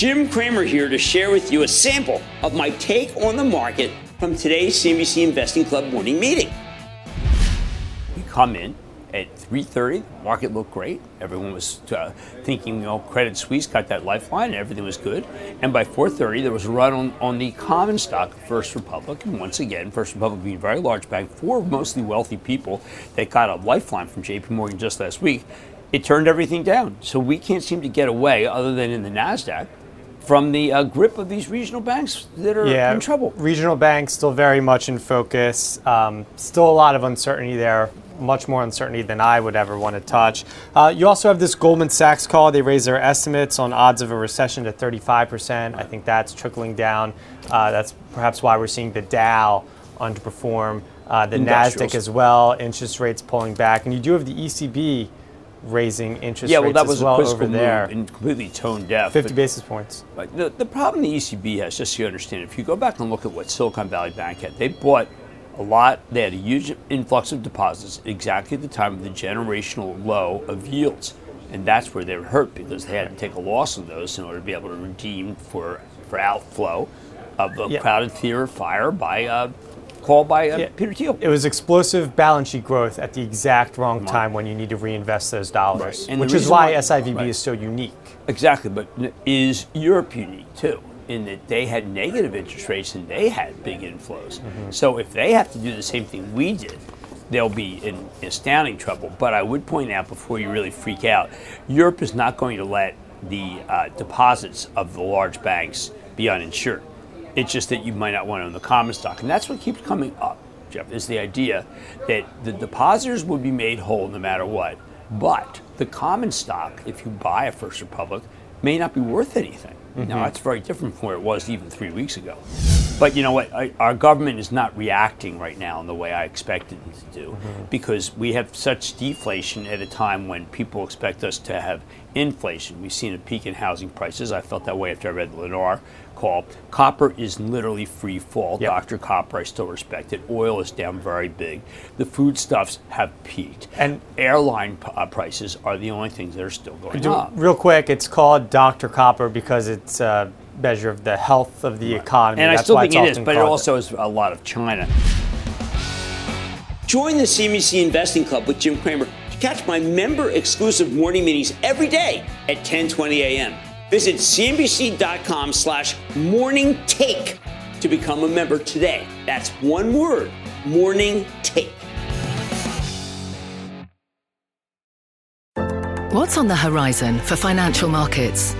Jim Cramer here to share with you a sample of my take on the market from today's CNBC Investing Club morning meeting. We come in at 3:30, the market looked great. Everyone was uh, thinking, you know, Credit Suisse got that lifeline, everything was good. And by 4:30, there was a run on, on the common stock of First Republic, and once again, First Republic being a very large bank, for mostly wealthy people that got a lifeline from J.P. Morgan just last week. It turned everything down. So we can't seem to get away, other than in the Nasdaq from the uh, grip of these regional banks that are yeah, in trouble. Regional banks still very much in focus. Um, still a lot of uncertainty there. Much more uncertainty than I would ever want to touch. Uh, you also have this Goldman Sachs call. They raised their estimates on odds of a recession to 35%. I think that's trickling down. Uh, that's perhaps why we're seeing the Dow underperform, uh, the Nasdaq as well. Interest rates pulling back, and you do have the ECB raising interest yeah, well, that was well a over there. and completely tone deaf. 50 basis points. But the, the problem the ECB has, just so you understand, if you go back and look at what Silicon Valley Bank had, they bought a lot, they had a huge influx of deposits exactly at the time of the generational low of yields. And that's where they were hurt because they had to take a loss on those in order to be able to redeem for, for outflow of a yeah. crowded theater fire by uh, call by uh, yeah. Peter Thiel. It was explosive balance sheet growth at the exact wrong time when you need to reinvest those dollars, right. which is why, why SIVB right. is so unique. Exactly, but is Europe unique too? In that they had negative interest rates and they had big inflows. Mm-hmm. So if they have to do the same thing we did, they'll be in astounding trouble. But I would point out before you really freak out, Europe is not going to let the uh, deposits of the large banks be uninsured. It's just that you might not want to own the common stock. And that's what keeps coming up, Jeff, is the idea that the depositors would be made whole no matter what. But the common stock, if you buy a First Republic, may not be worth anything. Mm-hmm. Now, that's very different from where it was even three weeks ago. But you know what? Our government is not reacting right now in the way I expected it to do mm-hmm. because we have such deflation at a time when people expect us to have inflation. We've seen a peak in housing prices. I felt that way after I read the Lennar call. Copper is literally free fall. Yep. Dr. Copper, I still respect it. Oil is down very big. The foodstuffs have peaked. And airline p- uh, prices are the only things that are still going up. Real quick, it's called Dr. Copper because it's a measure of the health of the right. economy. And That's I still think it is, but it also is a lot of China. Join the CNBC Investing Club with Jim Cramer to catch my member exclusive morning meetings every day at 10:20 a.m. Visit cnbc.com slash morning take to become a member today. That's one word, morning take. What's on the horizon for financial markets?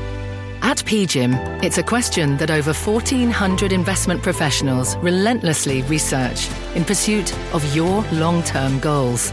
At PGIM, it's a question that over 1,400 investment professionals relentlessly research in pursuit of your long term goals.